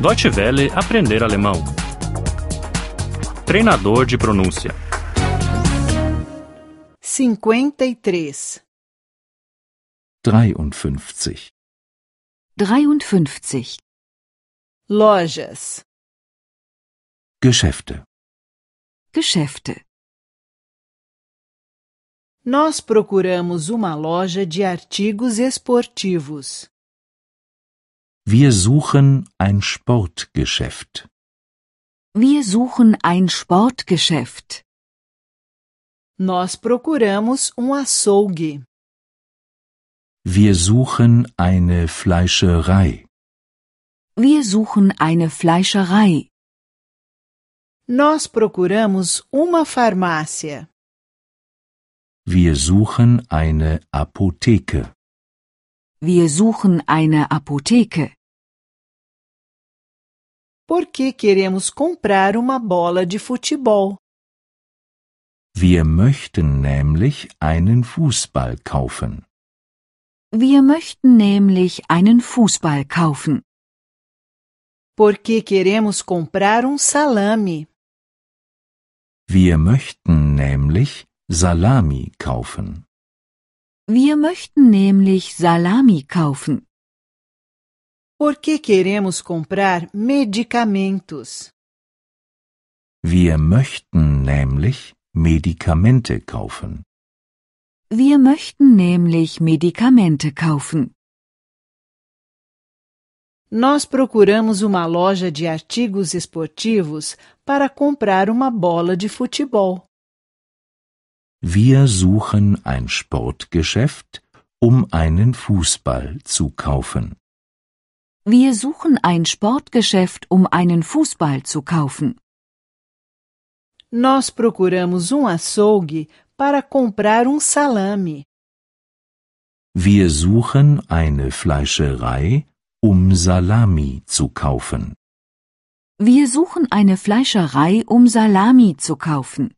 Deutsche Welle aprender alemão. Treinador de pronúncia. 53. 53. 53. Lojas. Geschäfte. Geschäfte. Nós procuramos uma loja de artigos esportivos. Wir suchen ein Sportgeschäft. Wir suchen ein Sportgeschäft. Nós procuramos um açougue. Wir suchen eine Fleischerei. Wir suchen eine Fleischerei. Nós procuramos uma farmácia. Wir suchen eine Apotheke. Wir suchen eine Apotheke. Por que queremos comprar uma bola de futebol? Wir möchten nämlich einen Fußball kaufen. Wir möchten nämlich einen Fußball kaufen. Porque queremos comprar um salame. Wir möchten nämlich Salami kaufen. Wir möchten nämlich Salami kaufen. Porque queremos comprar medicamentos. Wir möchten nämlich Medikamente kaufen. Wir möchten nämlich Medikamente kaufen. Nós procuramos uma loja de artigos esportivos para comprar uma bola de futebol. Wir suchen ein Sportgeschäft, um einen Fußball zu kaufen. Wir suchen ein Sportgeschäft, um einen Fußball zu kaufen. Nós procuramos um açougue para comprar um salame. Wir suchen eine Fleischerei, um Salami zu kaufen. Wir suchen eine Fleischerei, um Salami zu kaufen.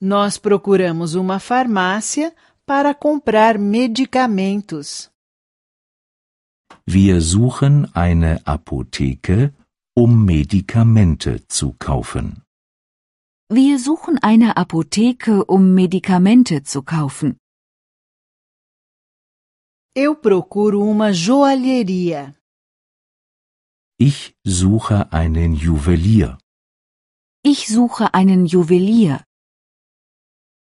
Nós procuramos uma farmácia para comprar medicamentos. Wir suchen eine Apotheke, um Medikamente zu kaufen. Wir suchen eine Apotheke, um Medikamente zu kaufen. Eu procuro uma joalheria. Ich suche einen Juwelier. Ich suche einen Juwelier.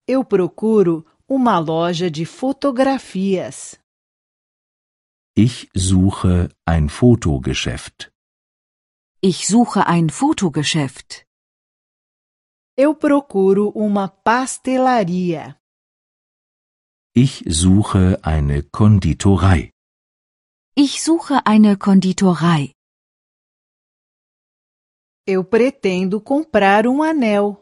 Eu procuro uma loja de fotografias. Ich suche ein Fotogeschäft. Ich suche ein Fotogeschäft. Eu procuro uma pastelaria. Ich suche eine Konditorei. Ich suche eine Konditorei. Eu pretendo comprar um anel.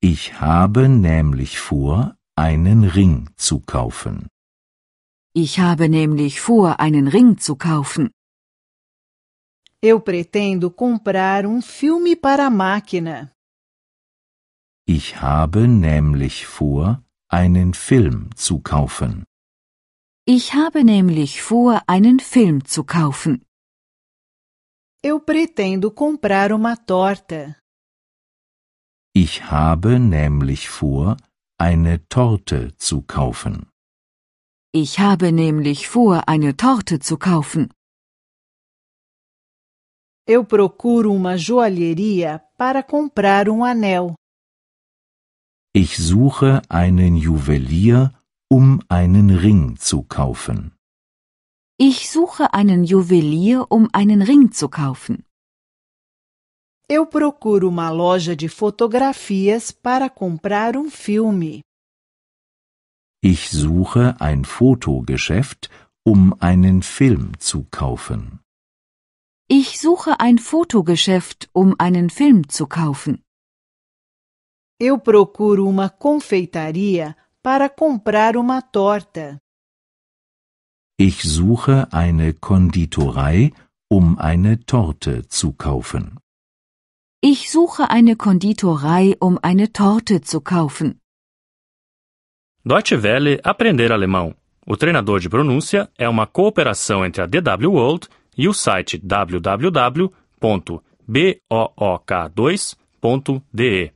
Ich habe nämlich vor, einen Ring zu kaufen. Ich habe nämlich vor, einen Ring zu kaufen. Eu pretendo comprar um filme para a máquina. Ich habe nämlich vor, einen Film zu kaufen. Ich habe nämlich vor, einen Film zu kaufen. Eu pretendo comprar uma torta. Ich habe nämlich vor, eine Torte zu kaufen. Ich habe nämlich vor, eine Torte zu kaufen. Eu procuro uma joalheria para comprar um anel. Ich suche einen Juwelier, um einen Ring zu kaufen. Ich suche einen Juwelier, um einen Ring zu kaufen. Eu procuro uma loja de fotografias para comprar um filme. Ich suche ein Fotogeschäft, um einen Film zu kaufen. Ich suche ein Fotogeschäft, um einen Film zu kaufen. Eu procuro uma confeitaria para comprar uma torta. Ich suche eine Konditorei, um eine Torte zu kaufen. Ich suche eine Konditorei, um eine Torte zu kaufen. Deutsche Welle Aprender Alemão. O treinador de pronúncia é uma cooperação entre a DW World e o site www.book2.de.